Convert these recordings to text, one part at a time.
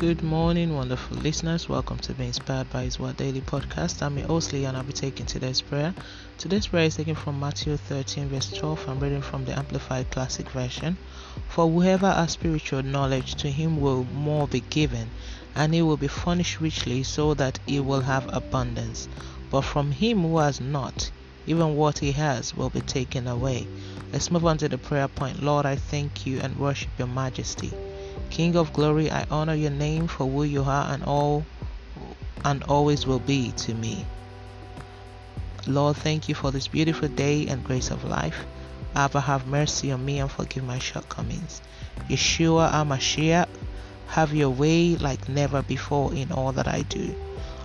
Good morning, wonderful listeners. Welcome to Be Inspired by His Word Daily Podcast. I'm your host, Lee, and I'll be taking today's prayer. Today's prayer is taken from Matthew 13, verse 12. I'm reading from the Amplified Classic Version. For whoever has spiritual knowledge, to him will more be given, and he will be furnished richly, so that he will have abundance. But from him who has not, even what he has will be taken away. Let's move on to the prayer point. Lord, I thank you and worship your majesty. King of glory, I honor your name for who you are and all and always will be to me. Lord, thank you for this beautiful day and grace of life. Abba, have mercy on me and forgive my shortcomings. Yeshua Amashiach, have your way like never before in all that I do.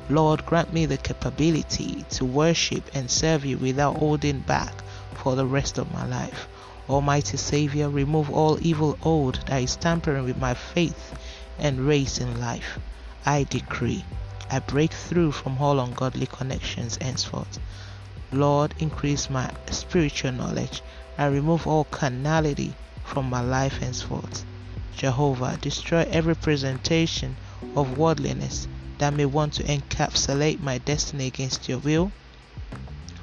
Lord, grant me the capability to worship and serve you without holding back for the rest of my life. Almighty Savior, remove all evil old that is tampering with my faith and race in life. I decree, I break through from all ungodly connections henceforth. Lord, increase my spiritual knowledge and remove all carnality from my life henceforth. Jehovah, destroy every presentation of worldliness that may want to encapsulate my destiny against your will.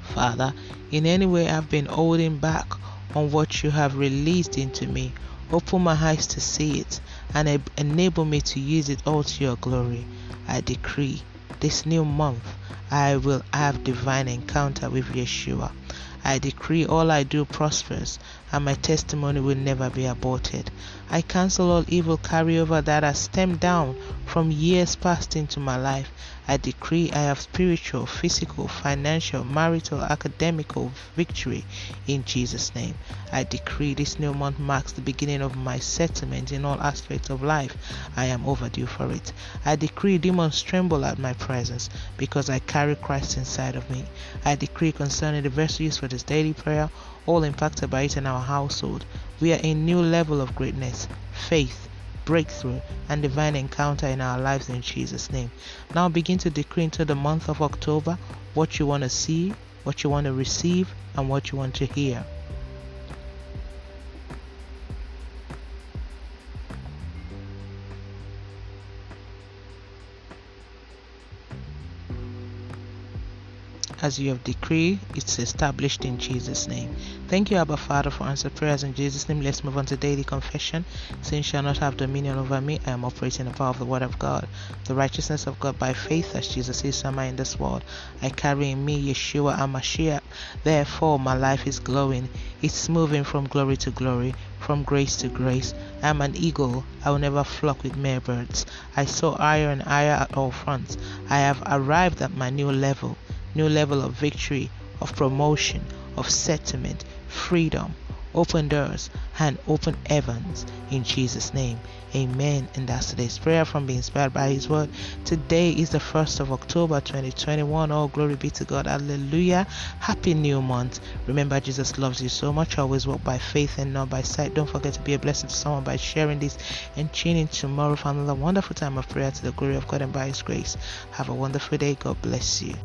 Father, in any way I've been holding back on what you have released into me. Open my eyes to see it and enable me to use it all to your glory. I decree this new month I will have divine encounter with Yeshua. I decree all I do prospers, and my testimony will never be aborted. I cancel all evil carryover that has stemmed down from years past into my life. I decree I have spiritual, physical, financial, marital, academical victory in Jesus' name. I decree this new month marks the beginning of my settlement in all aspects of life. I am overdue for it. I decree demons tremble at my presence because I carry Christ inside of me. I decree concerning the for this daily prayer, all impacted by it in our household. We are a new level of greatness, faith, breakthrough, and divine encounter in our lives in Jesus' name. Now begin to decree into the month of October what you want to see, what you want to receive, and what you want to hear. As you have decreed, it's established in Jesus' name. Thank you, Abba Father, for answered prayers in Jesus' name. Let's move on to daily confession. Sin shall not have dominion over me. I am operating in the power of the Word of God, the righteousness of God by faith, as Jesus is summer in this world. I carry in me Yeshua Amashiach. Therefore, my life is glowing. It's moving from glory to glory, from grace to grace. I am an eagle. I will never flock with mere birds. I soar higher and higher at all fronts. I have arrived at my new level new level of victory, of promotion, of settlement, freedom, open doors, and open heavens in Jesus' name. Amen. And that's today's prayer from being inspired by His word. Today is the 1st of October 2021. All glory be to God. Hallelujah. Happy new month. Remember, Jesus loves you so much. Always walk by faith and not by sight. Don't forget to be a blessing to someone by sharing this and tuning tomorrow for another wonderful time of prayer to the glory of God and by His grace. Have a wonderful day. God bless you.